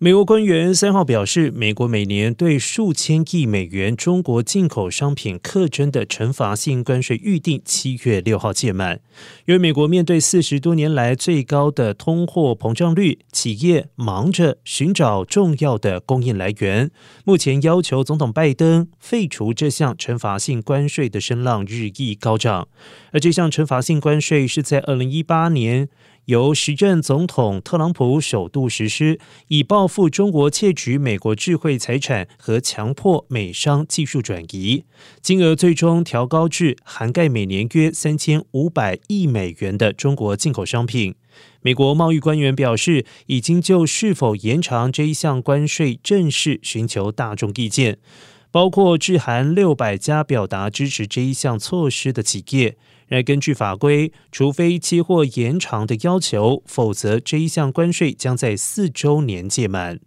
美国官员三号表示，美国每年对数千亿美元中国进口商品课征的惩罚性关税预定七月六号届满。因为美国面对四十多年来最高的通货膨胀率，企业忙着寻找重要的供应来源。目前要求总统拜登废除这项惩罚性关税的声浪日益高涨。而这项惩罚性关税是在二零一八年。由时任总统特朗普首度实施，以报复中国窃取美国智慧财产和强迫美商技术转移，金额最终调高至涵盖每年约三千五百亿美元的中国进口商品。美国贸易官员表示，已经就是否延长这一项关税正式寻求大众意见，包括致函六百家表达支持这一项措施的企业。而根据法规，除非期货延长的要求，否则这一项关税将在四周年届满。